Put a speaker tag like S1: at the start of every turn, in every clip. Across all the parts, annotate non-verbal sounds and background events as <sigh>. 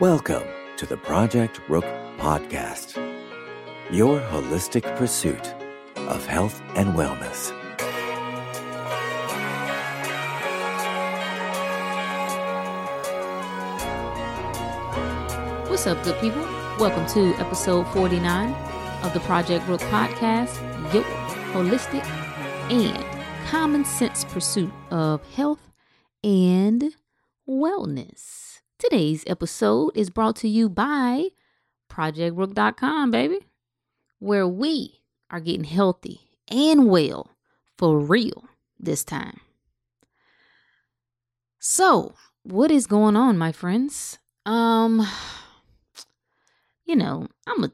S1: Welcome to the Project Rook Podcast, your holistic pursuit of health and wellness.
S2: What's up, good people? Welcome to episode 49 of the Project Rook Podcast, your holistic and common sense pursuit of health and wellness. Today's episode is brought to you by ProjectRook.com, baby, where we are getting healthy and well for real this time. So, what is going on, my friends? Um, you know, I'm a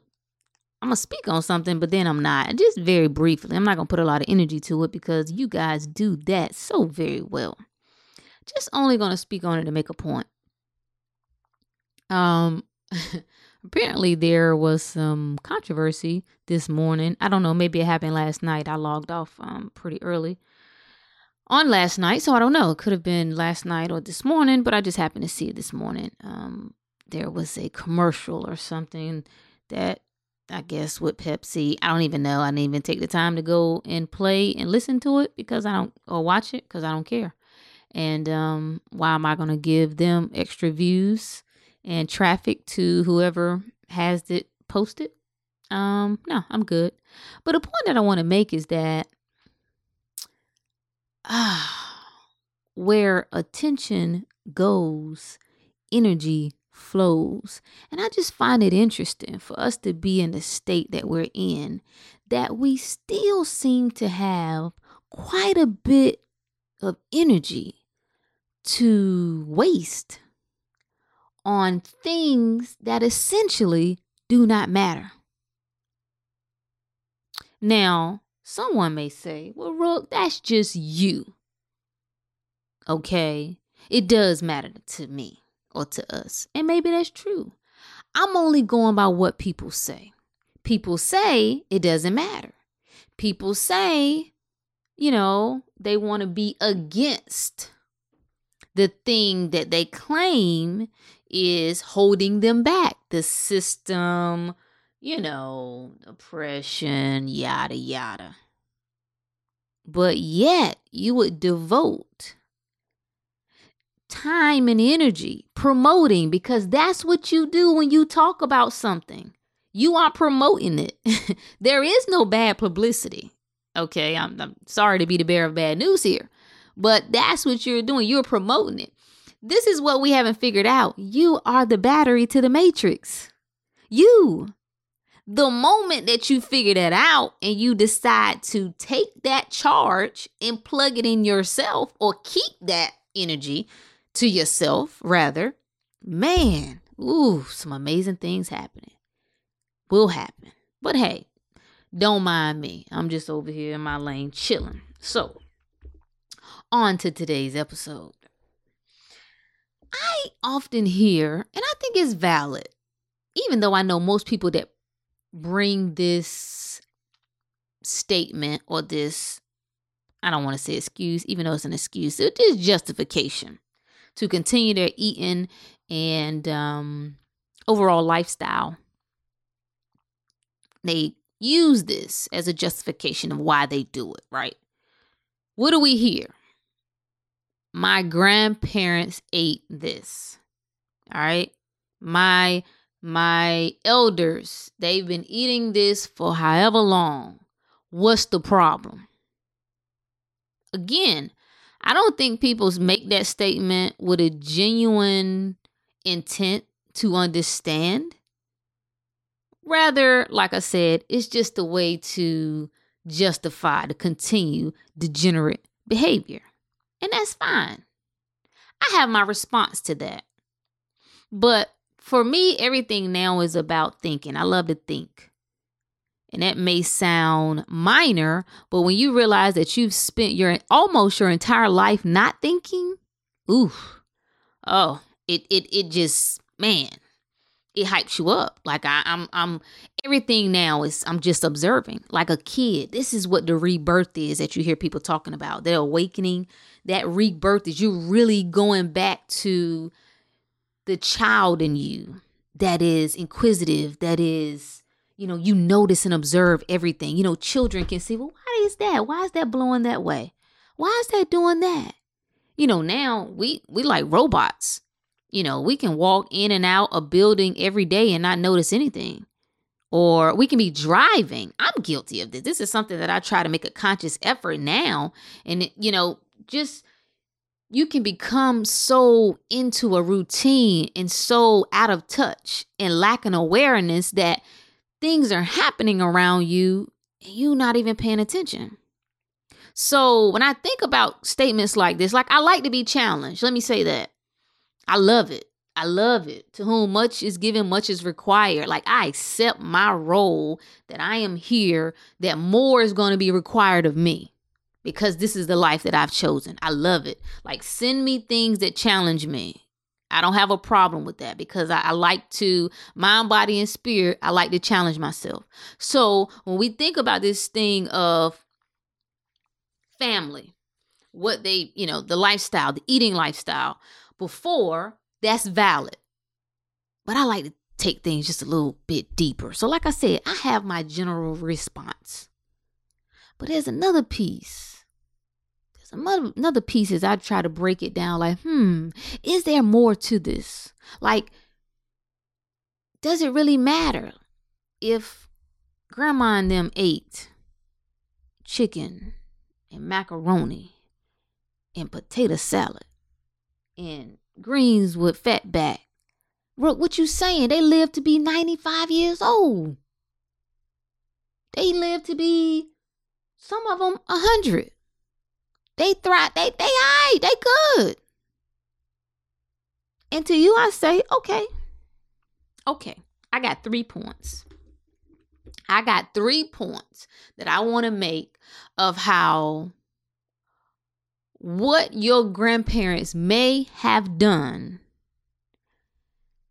S2: I'm gonna speak on something, but then I'm not. Just very briefly. I'm not gonna put a lot of energy to it because you guys do that so very well. Just only gonna speak on it to make a point. Um <laughs> apparently there was some controversy this morning. I don't know, maybe it happened last night. I logged off um pretty early on last night, so I don't know. It could have been last night or this morning, but I just happened to see it this morning. Um there was a commercial or something that I guess with Pepsi. I don't even know. I didn't even take the time to go and play and listen to it because I don't or watch it because I don't care. And um, why am I going to give them extra views and traffic to whoever has it posted? Um, no, I'm good. But a point that I want to make is that ah, <sighs> where attention goes, energy flows. And I just find it interesting for us to be in the state that we're in, that we still seem to have quite a bit of energy to waste on things that essentially do not matter. Now, someone may say, well, Rook, that's just you. Okay, it does matter to me or to us. And maybe that's true. I'm only going by what people say. People say it doesn't matter. People say, you know, they want to be against the thing that they claim is holding them back the system, you know, oppression, yada, yada. But yet, you would devote time and energy promoting because that's what you do when you talk about something. You are promoting it. <laughs> there is no bad publicity. Okay, I'm, I'm sorry to be the bearer of bad news here, but that's what you're doing. You're promoting it. This is what we haven't figured out. You are the battery to the matrix. You. The moment that you figure that out and you decide to take that charge and plug it in yourself or keep that energy, to yourself, rather, man, ooh, some amazing things happening. Will happen. But hey, don't mind me. I'm just over here in my lane chilling. So, on to today's episode. I often hear, and I think it's valid, even though I know most people that bring this statement or this, I don't want to say excuse, even though it's an excuse, it is justification to continue their eating and um, overall lifestyle. They use this as a justification of why they do it, right? What do we hear? My grandparents ate this. All right? My my elders, they've been eating this for however long. What's the problem? Again, I don't think people make that statement with a genuine intent to understand. Rather, like I said, it's just a way to justify, to continue degenerate behavior. And that's fine. I have my response to that. But for me, everything now is about thinking. I love to think. And that may sound minor, but when you realize that you've spent your almost your entire life not thinking, ooh, oh, it it it just man, it hypes you up. Like I, I'm I'm everything now is I'm just observing. Like a kid. This is what the rebirth is that you hear people talking about. The awakening. That rebirth is you really going back to the child in you that is inquisitive, that is, you know, you notice and observe everything. You know, children can see, well, why is that? Why is that blowing that way? Why is that doing that? You know, now we we like robots. You know, we can walk in and out a building every day and not notice anything. Or we can be driving. I'm guilty of this. This is something that I try to make a conscious effort now. And, you know, just you can become so into a routine and so out of touch and lacking awareness that things are happening around you and you not even paying attention. So when I think about statements like this, like I like to be challenged. Let me say that. I love it. I love it. To whom much is given, much is required. Like I accept my role that I am here, that more is going to be required of me because this is the life that I've chosen. I love it. Like, send me things that challenge me. I don't have a problem with that because I, I, like to mind, body, and spirit. I like to challenge myself. So when we think about this thing of family, what they, you know, the lifestyle, the eating lifestyle, before that's valid. But I like to take things just a little bit deeper. So, like I said, I have my general response. But there's another piece There's another piece is I try to break it down like, hmm, is there more to this? Like, does it really matter if grandma and them ate chicken and macaroni and potato salad and greens with fat back? What you saying? They live to be 95 years old. They live to be some of them 100. They thrive. They they alright. They good. And to you, I say, okay, okay. I got three points. I got three points that I want to make of how what your grandparents may have done.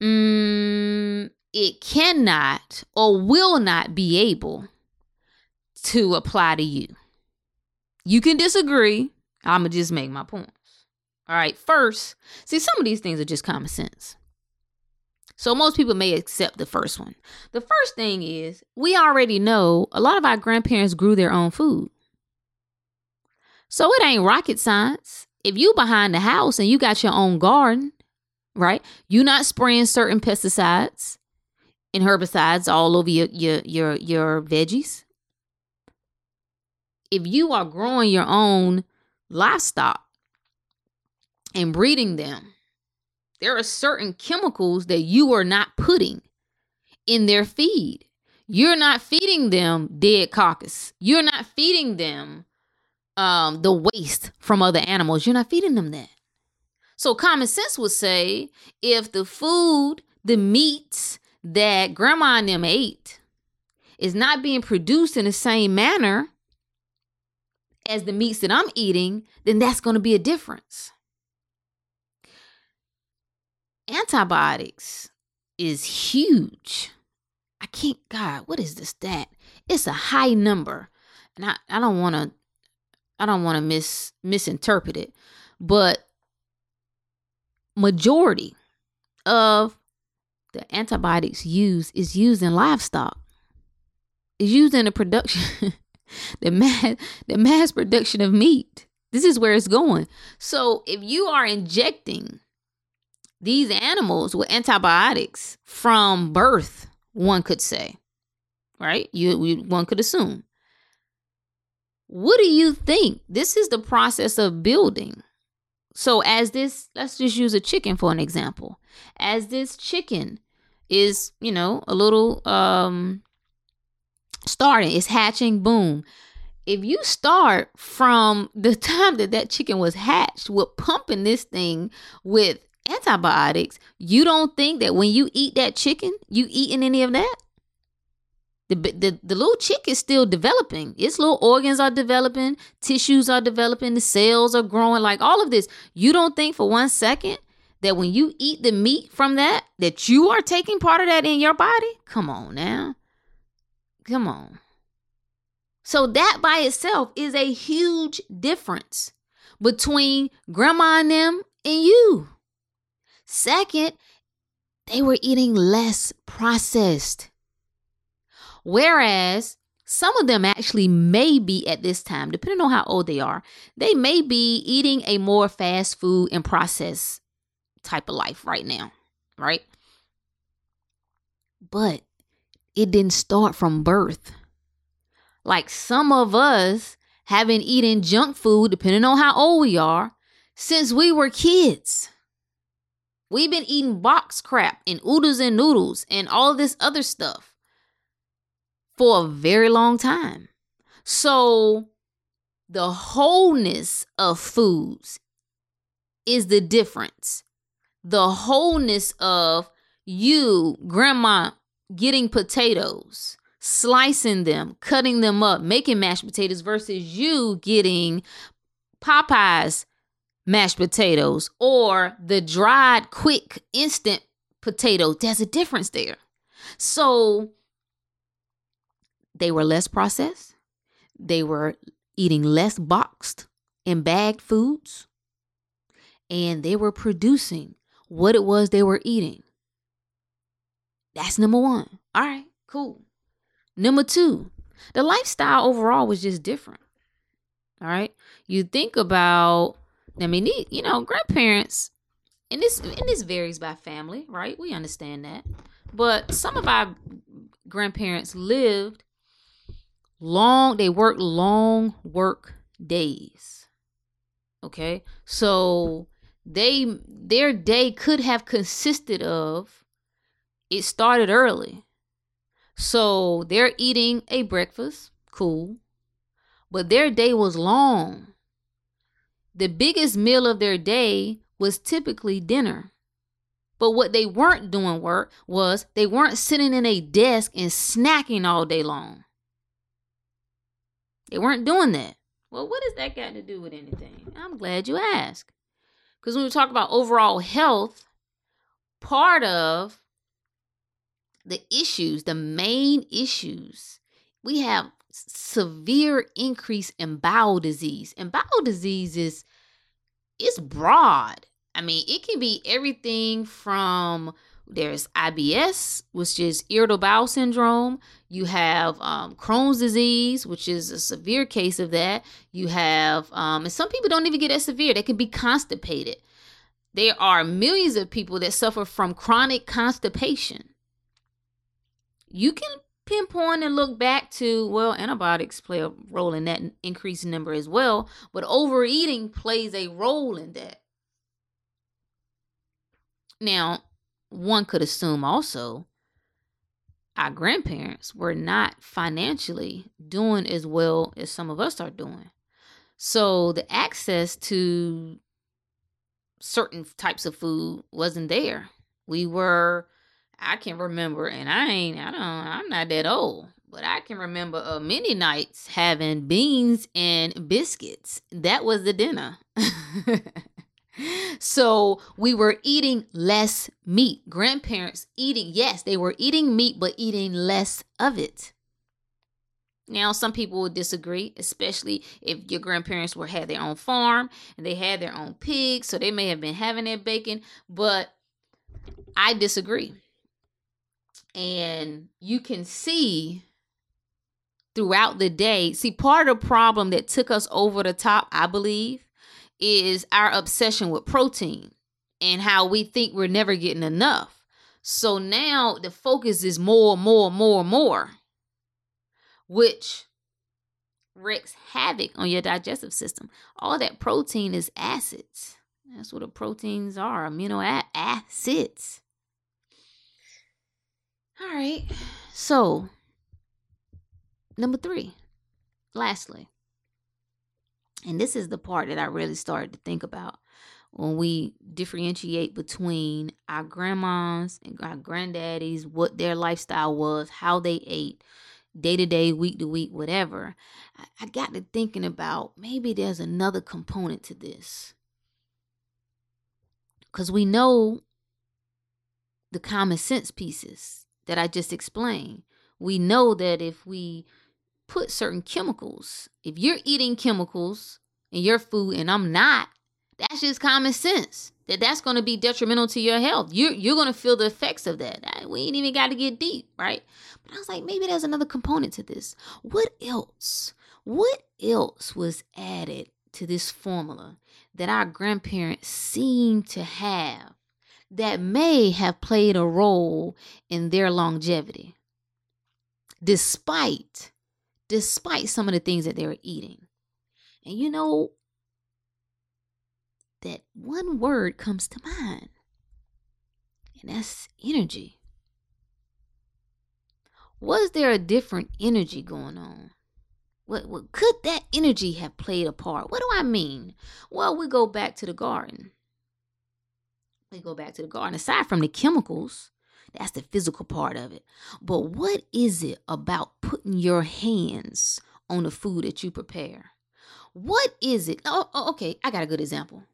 S2: Mm, it cannot or will not be able to apply to you. You can disagree. I'm going to just make my points. All right. First, see, some of these things are just common sense. So most people may accept the first one. The first thing is we already know a lot of our grandparents grew their own food. So it ain't rocket science. If you behind the house and you got your own garden, right? You're not spraying certain pesticides and herbicides all over your your your, your veggies if you are growing your own livestock and breeding them, there are certain chemicals that you are not putting in their feed. You're not feeding them dead carcass. You're not feeding them um, the waste from other animals. You're not feeding them that. So common sense would say if the food, the meats that grandma and them ate is not being produced in the same manner as the meats that I'm eating, then that's going to be a difference. Antibiotics is huge. I can't, God, what is this stat? It's a high number. And I, I don't want to, I don't want to mis misinterpret it, but majority of the antibiotics used is used in livestock. Is used in the production <laughs> the mass the mass production of meat. This is where it's going. So if you are injecting these animals with antibiotics from birth, one could say, right? You, one could assume. What do you think? This is the process of building. So as this, let's just use a chicken for an example. As this chicken is, you know, a little um starting, it's hatching, boom. If you start from <laughs> the time that that chicken was hatched with pumping this thing with antibiotics, you don't think that when you eat that chicken, you eating any of that? The, the, the little chick is still developing. Its little organs are developing, tissues are developing, the cells are growing, like all of this. You don't think for one second that when you eat the meat from that, that you are taking part of that in your body? Come on now. Come on. So that by itself is a huge difference between grandma and them and you. Second, they were eating less processed. Whereas some of them actually may be at this time, depending on how old they are, they may be eating a more fast food and processed type of life right now, right? But it didn't start from birth. Like some of us have been eating junk food, depending on how old we are, since we were kids. We've been eating box crap and oodles and noodles and all this other stuff for a very long time. So, the wholeness of foods is the difference. The wholeness of you, grandma, getting potatoes, slicing them, cutting them up, making mashed potatoes versus you getting Popeyes mashed potatoes or the dried, quick, instant potato. There's a difference there. So they were less processed, they were eating less boxed and bagged foods, and they were producing what it was they were eating. That's number one. All right, cool. Number two, the lifestyle overall was just different. All right. You think about I mean, you know, grandparents, and this and this varies by family, right? We understand that, but some of our grandparents lived long. They worked long work days. Okay, so they their day could have consisted of it started early. So they're eating a breakfast, cool. But their day was long the biggest meal of their day was typically dinner. But what they weren't doing work was they weren't sitting in a desk and snacking all day long. They weren't doing that. Well, what does that got to do with anything? I'm glad you asked. Because when we talk about overall health, part of the issues, the main issues, we have severe increase in bowel disease. And bowel disease is it's broad. I mean, it can be everything from there's IBS, which is irritable bowel syndrome. You have um, Crohn's disease, which is a severe case of that. You have, um, and some people don't even get that severe. They can be constipated. There are millions of people that suffer from chronic constipation. You can pinpoint and look back to, well, antibiotics play a role in that increasing number as well, but overeating plays a role in that. Now, one could assume also our grandparents were not financially doing as well as some of us are doing. So the access to certain types of food wasn't there. We were I can remember, and I ain't, I don't, I'm not that old, but I can remember uh, many nights having beans and biscuits. That was the dinner. <laughs> so we were eating less meat. Grandparents eating, yes, they were eating meat, but eating less of it. Now, some people would disagree, especially if your grandparents were had their own farm and they had their own pigs, so they may have been having their bacon. But I disagree. And you can see throughout the day. See, part of the problem that took us over the top, I believe, is our obsession with protein and how we think we're never getting enough. So now the focus is more, more, more, more, which wreaks havoc on your digestive system. All that protein is acids. That's what the proteins are amino acids. All right. So, number three, lastly, and this is the part that I really started to think about when we differentiate between our grandmas and our granddaddies, what their lifestyle was, how they ate, day to day, week to week, whatever. I got to thinking about maybe there's another component to this. Because we know the common sense pieces that I just explained. We know that if we put certain chemicals, if you're eating chemicals in your food and I'm not, that's just common sense. that that's going to be detrimental to your health. You're you're going to feel the effects of that. We ain't even got to get deep, right? But I was like, maybe there's another component to this. What else? What else was added to this formula that our grandparents seem to have that may have played a role in their longevity? Despite despite some of the things that they were eating. And you know, that one word comes to mind, and that's energy. Was there a different energy going on? What, what could that energy have played a part? What do I mean? Well, we go back to the garden. We go back to the garden. Aside from the chemicals, that's the physical part of it. But what is it about putting your hands on the food that you prepare? What is it? Oh, oh, okay, I got a good example.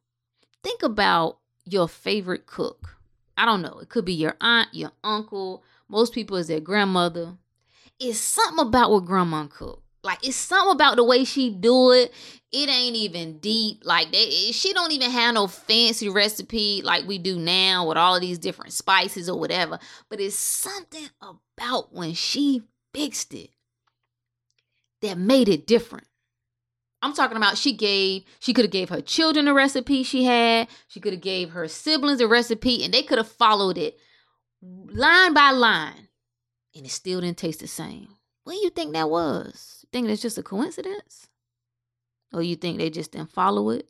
S2: Think about your favorite cook. I don't know. It could be your aunt, your uncle. Most people is their grandmother. It's something about what grandma cook. Like it's something about the way she do it. It ain't even deep. Like they, she don't even have no fancy recipe like we do now with all of these different spices or whatever. But it's something about when she fixed it that made it different. I'm talking about she gave she could have gave her children a recipe she had. She could have gave her siblings a recipe and they could have followed it line by line and it still didn't taste the same. What do you think that was? You think it's just a coincidence? Or you think they just didn't follow it?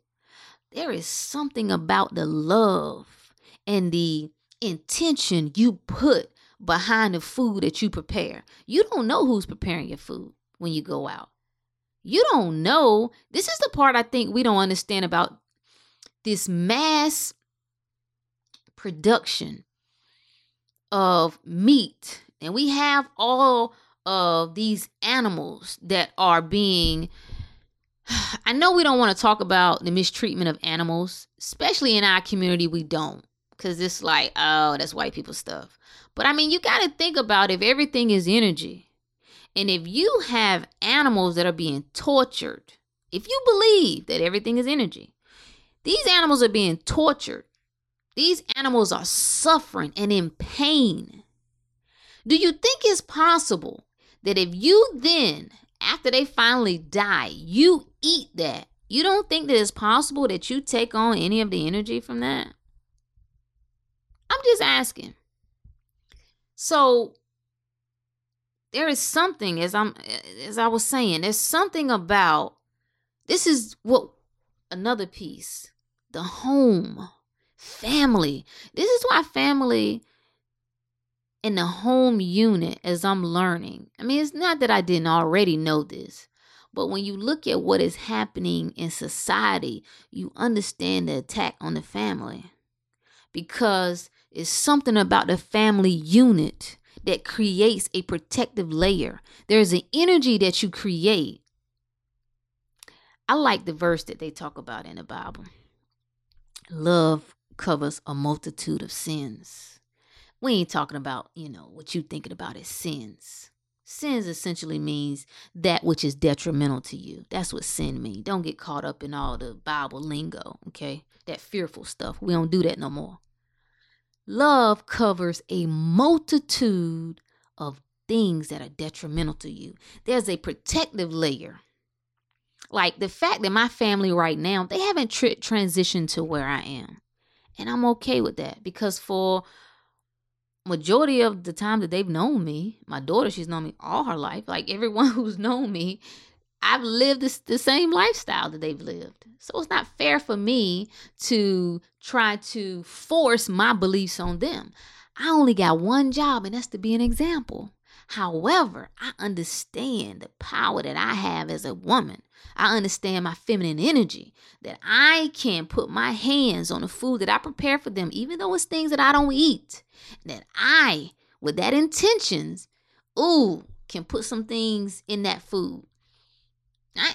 S2: There is something about the love and the intention you put behind the food that you prepare. You don't know who's preparing your food when you go out. You don't know. This is the part I think we don't understand about this mass production of meat. And we have all of these animals that are being. <sighs> I know we don't want to talk about the mistreatment of animals, especially in our community. We don't because it's like, oh, that's white people stuff. But I mean, you got to think about if everything is energy and if you have animals that are being tortured, if you believe that everything is energy, these animals are being tortured. These animals are suffering and in pain. Do you think it's possible that if you then, after they finally die, you eat that, you don't think that it's possible that you take on any of the energy from that? I'm just asking. So, there is something as I'm as I was saying, there's something about this is what another piece. The home, family. This is why family in the home unit as I'm learning. I mean, it's not that I didn't already know this, but when you look at what is happening in society, you understand the attack on the family. Because it's something about the family unit that creates a protective layer. There's an energy that you create. I like the verse that they talk about in the Bible. Love covers a multitude of sins. We ain't talking about, you know, what you thinking about as sins. Sins essentially means that which is detrimental to you. That's what sin means. Don't get caught up in all the Bible lingo, okay? That fearful stuff. We don't do that no more. Love covers a multitude of things that are detrimental to you. There's a protective layer. Like the fact that my family right now, they haven't transitioned to where I am. And I'm okay with that because for majority of the time that they've known me, my daughter, she's known me all her life. Like everyone <laughs> who's known me, I've lived this, the same lifestyle that they've lived. So it's not fair for me to try to force my beliefs on them. I only got one job, and that's to be an example. However, I understand the power that I have as a woman. I understand my feminine energy that I can put my hands on the food that I prepare for them, even though it's things that I don't eat. That I, with that intentions, ooh, can put some things in that food. I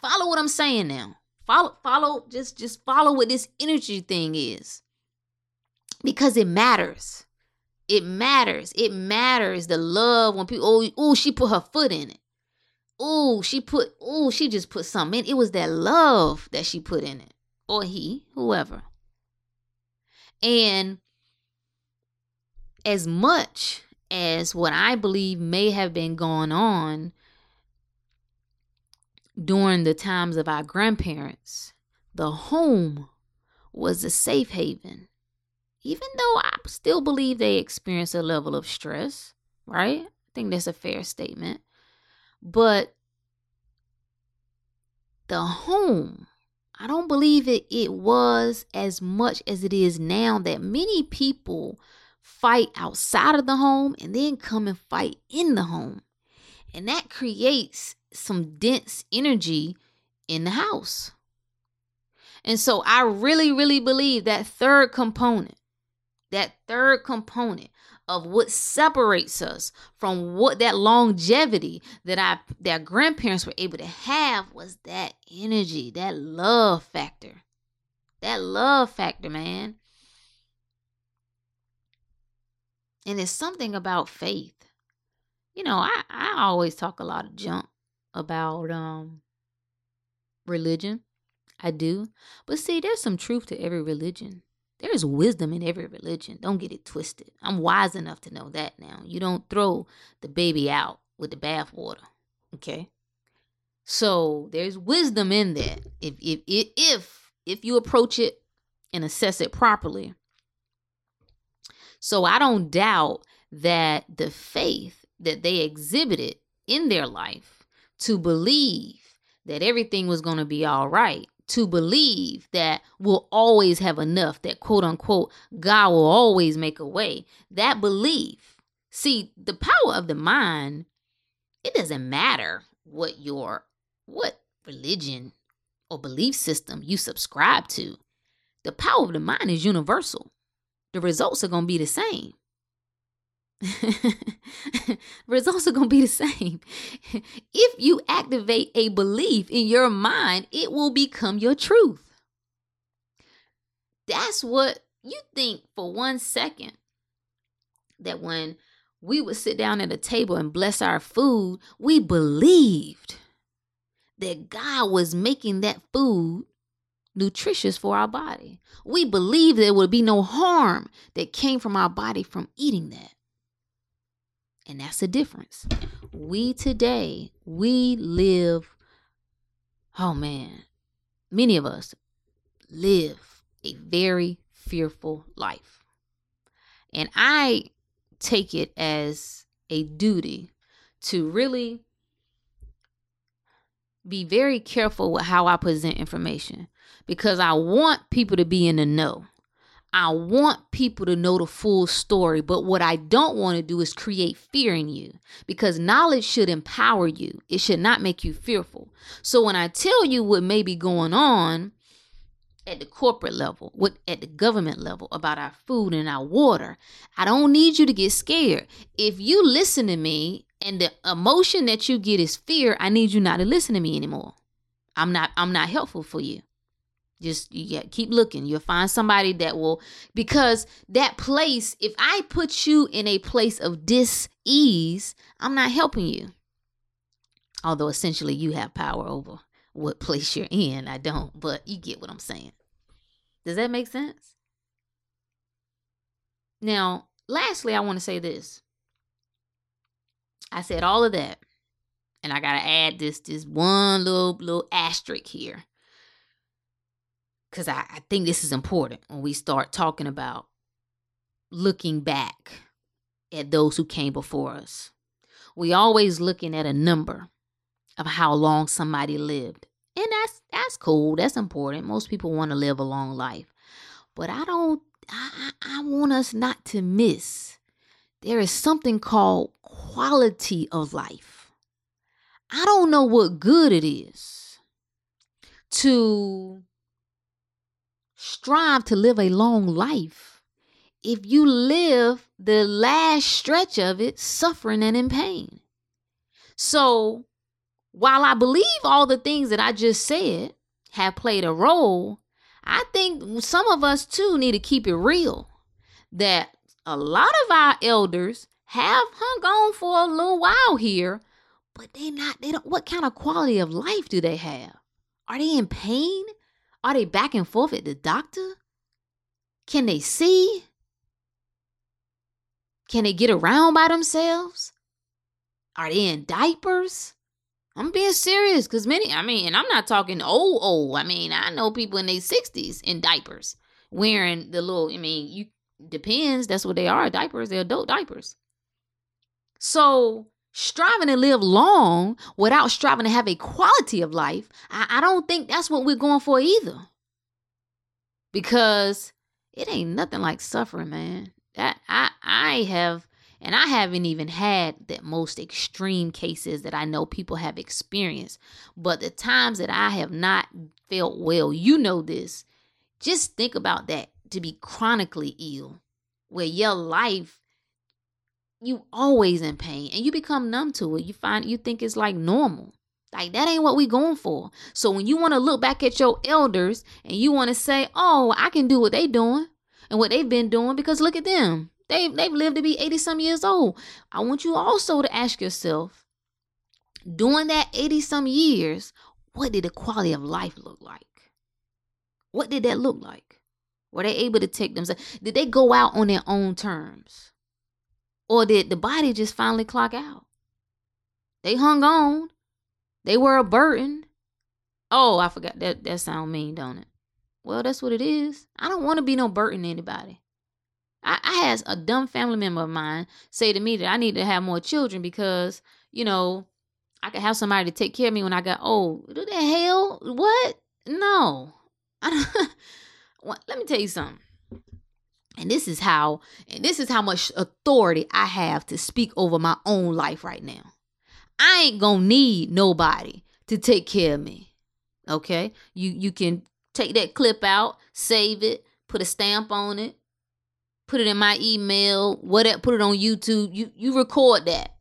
S2: follow what I'm saying now. Follow, follow, just just follow what this energy thing is. Because it matters. It matters. It matters. The love when people, oh, oh, she put her foot in it. Oh, she put, oh, she just put something in. It was that love that she put in it. Or he, whoever. And as much as what I believe may have been going on during the times of our grandparents, the home was a safe haven. Even though I still believe they experience a level of stress, right? I think that's a fair statement. But the home, I don't believe it, it was as much as it is now that many people fight outside of the home and then come and fight in the home. And that creates some dense energy in the house. And so I really, really believe that third component, that third component of what separates us from what that longevity that I that grandparents were able to have was that energy, that love factor. That love factor, man. And it's something about faith. You know, I, I always talk a lot of junk about um religion. I do. But see, there's some truth to every religion. There's wisdom in every religion. Don't get it twisted. I'm wise enough to know that now. You don't throw the baby out with the bathwater. Okay? So there's wisdom in that. If if if if you approach it and assess it properly, so I don't doubt that the faith that they exhibited in their life to believe that everything was going to be all right, to believe that we'll always have enough, that quote unquote, God will always make a way, that belief. See, the power of the mind, it doesn't matter what your, what religion or belief system you subscribe to. The power of the mind is universal the results are going to be the same. <laughs> results are going to be the same. <laughs> if you activate a belief in your mind, it will become your truth. That's what you think for one second that when we would sit down at a table and bless our food, we believed that God was making that food nutritious for our body. We believed there would be no harm that came from our body from eating that. And that's the difference. We today, we live, oh man, many of us live a very fearful life. And I take it as a duty to really be very careful with how I present information because I want people to be in the know. I want people to know the full story, but what I don't want to do is create fear in you because knowledge should empower you. It should not make you fearful. So when I tell you what may be going on at the corporate level, what at the government level about our food and our water, I don't need you to get scared. If you listen to me and the emotion that you get is fear, I need you not to listen to me anymore. I'm not I'm not helpful for you. Just yeah, keep looking. You'll find somebody that will because that place, if I put you in a place of dis-ease, I'm not helping you. Although essentially you have power over what place you're in. I don't, but you get what I'm saying. Does that make sense? Now, lastly, I want to say this. I said all of that, and I gotta add this this one little little asterisk here because I, I think this is important when we start talking about looking back at those who came before us. We always looking at a number of how long somebody lived. And that's that's cool. That's important. Most people want to live a long life. But I don't I, I want us not to miss. There is something called quality of life. I don't know what good it is to strive to live a long life if you live the last stretch of it suffering and in pain. So, while I believe all the things that I just said have played a role, I think some of us too need to keep it real that a lot of our elders have hung on for a little while here, but they not they don't what kind of quality of life do they have? Are they in pain? Are they back and forth at the doctor? Can they see? Can they get around by themselves? Are they in diapers? I'm being serious because many, I mean, and I'm not talking old, old. I mean, I know people in their 60s in diapers wearing the little, I mean, you depends. That's what they are diapers, they're adult diapers. So, striving to live long without striving to have a quality of life, I, I don't think that's what we're going for either. Because it ain't nothing like suffering, man. That I I have and I haven't even had the most extreme cases that I know people have experienced. But the times that I have not felt well, you know this. Just think about that to be chronically ill, where your life, you always in pain and you become numb to it. You find you think it's like normal. Like that ain't what we going for. So when you want to look back at your elders and you want to say, "Oh, I can do what they doing and what they've been doing because look at them. They've they've lived to be 80 some years old. I want you also to ask yourself, during that 80 some years, what did the quality of life look like? What did that look like? Were they able to take themselves? Did they go out on their own terms? Or did the body just finally clock out? They hung on. They were a burden. Oh, I forgot that that sound mean, don't it? Well, that's what it is. I don't want to be no burden to anybody. I, I had a dumb family member of mine say to me that I need to have more children because, you know, I could have somebody to take care of me when I got old. What the hell? What? No. I don't, well, let me tell you something. And this is how, and this is how much authority I have to speak over my own life right now. I ain't gonna need nobody to take care of me. Okay? You you can take that clip out, save it, put a stamp on it, put it in my email, whatever, put it on YouTube. You you record that.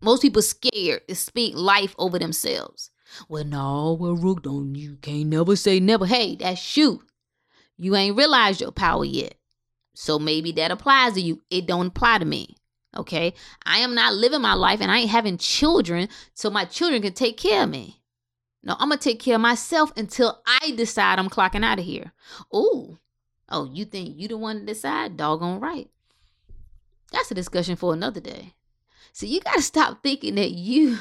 S2: Most people scared to speak life over themselves. Well, no, well, Rook, don't you can't never say never. Hey, that's you. You ain't realized your power yet. So maybe that applies to you. It don't apply to me. Okay. I am not living my life and I ain't having children so my children can take care of me. No, I'm gonna take care of myself until I decide I'm clocking out of here. Ooh, Oh, you think you the one to decide? Doggone right. That's a discussion for another day. So you got to stop thinking that you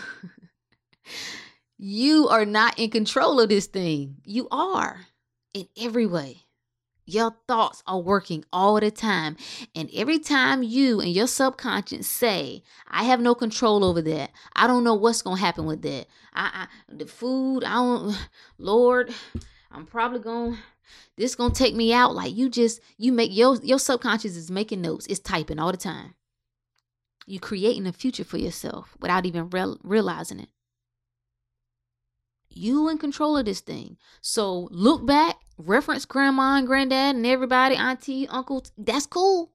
S2: <laughs> you are not in control of this thing. You are in every way. Your thoughts are working all the time. And every time you and your subconscious say, I have no control over that. I don't know what's going to happen with that. I, I the food, I don't <sighs> Lord, I'm probably going to this gonna take me out. Like you just you make your your subconscious is making notes. It's typing all the time. You're creating a future for yourself without even real, realizing it. You in control of this thing. So look back, reference grandma and granddad and everybody, auntie, uncle. That's cool,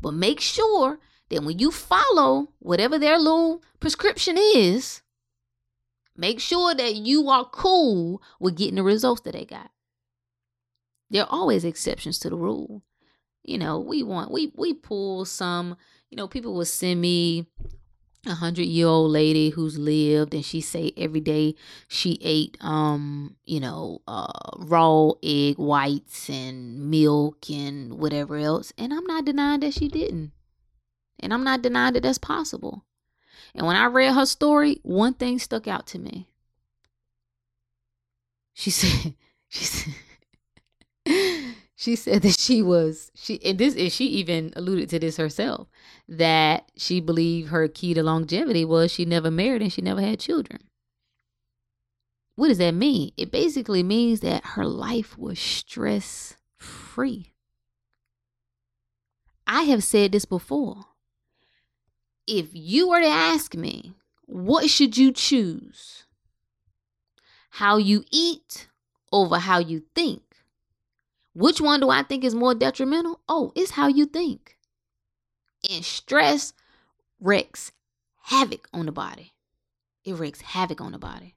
S2: but make sure that when you follow whatever their little prescription is, make sure that you are cool with getting the results that they got there are always exceptions to the rule. You know, we want we we pull some, you know, people will send me a hundred year old lady who's lived and she say every day she ate um you know uh raw egg whites and milk and whatever else and i'm not denying that she didn't. And i'm not denying that that's possible. And when i read her story one thing stuck out to me. She said <laughs> she said <laughs> she said <laughs> that she was she and this and she even alluded to this herself that she believed her key to longevity was she never married and she never had children. What does that mean? It basically means that her life was stress free i have said this before. If you were to ask me what should you choose? How you eat over how you think which one do I think is more detrimental? Oh, it's how you think. And stress wreaks havoc on the body. It wreaks havoc on the body.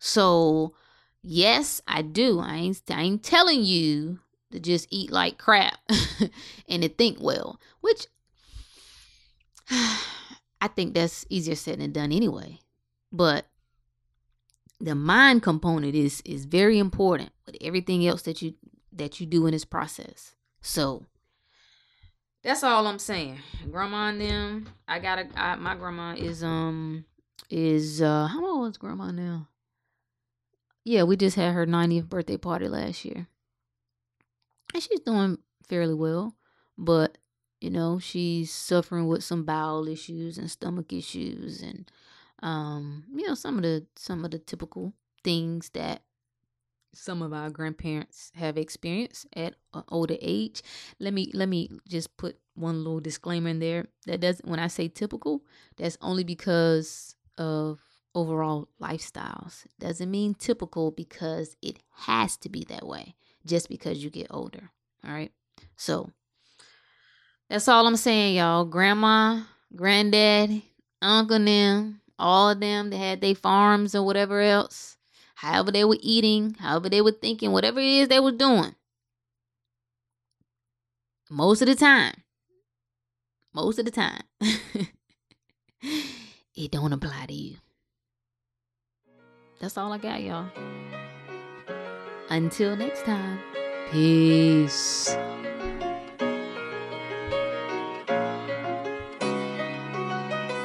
S2: So, yes, I do. I ain't, I ain't telling you to just eat like crap <laughs> and to think well, which <sighs> I think that's easier said than done anyway. But the mind component is is very important with everything else that you that you do in this process. So that's all I'm saying. Grandma and them, I got a my grandma is um is uh how old is grandma now? Yeah, we just had her 90th birthday party last year. And she's doing fairly well, but you know, she's suffering with some bowel issues and stomach issues and um you know some of the some of the typical things that some of our grandparents have experienced at an older age. Let me let me just put one little disclaimer in there. That doesn't when I say typical, that's only because of overall lifestyles. Doesn't mean typical because it has to be that way just because you get older. All right. So that's all I'm saying, y'all. Grandma, granddad, uncle them, all of them that had their farms or whatever else however they were eating, however they were thinking, whatever it is they were doing. Most of the time, most of the time, <laughs> it don't apply to you. That's all I got, y'all. Until next time, peace.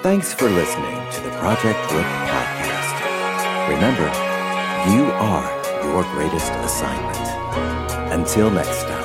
S1: Thanks for listening to the Project Rook podcast. Remember, you are your greatest assignment. Until next time.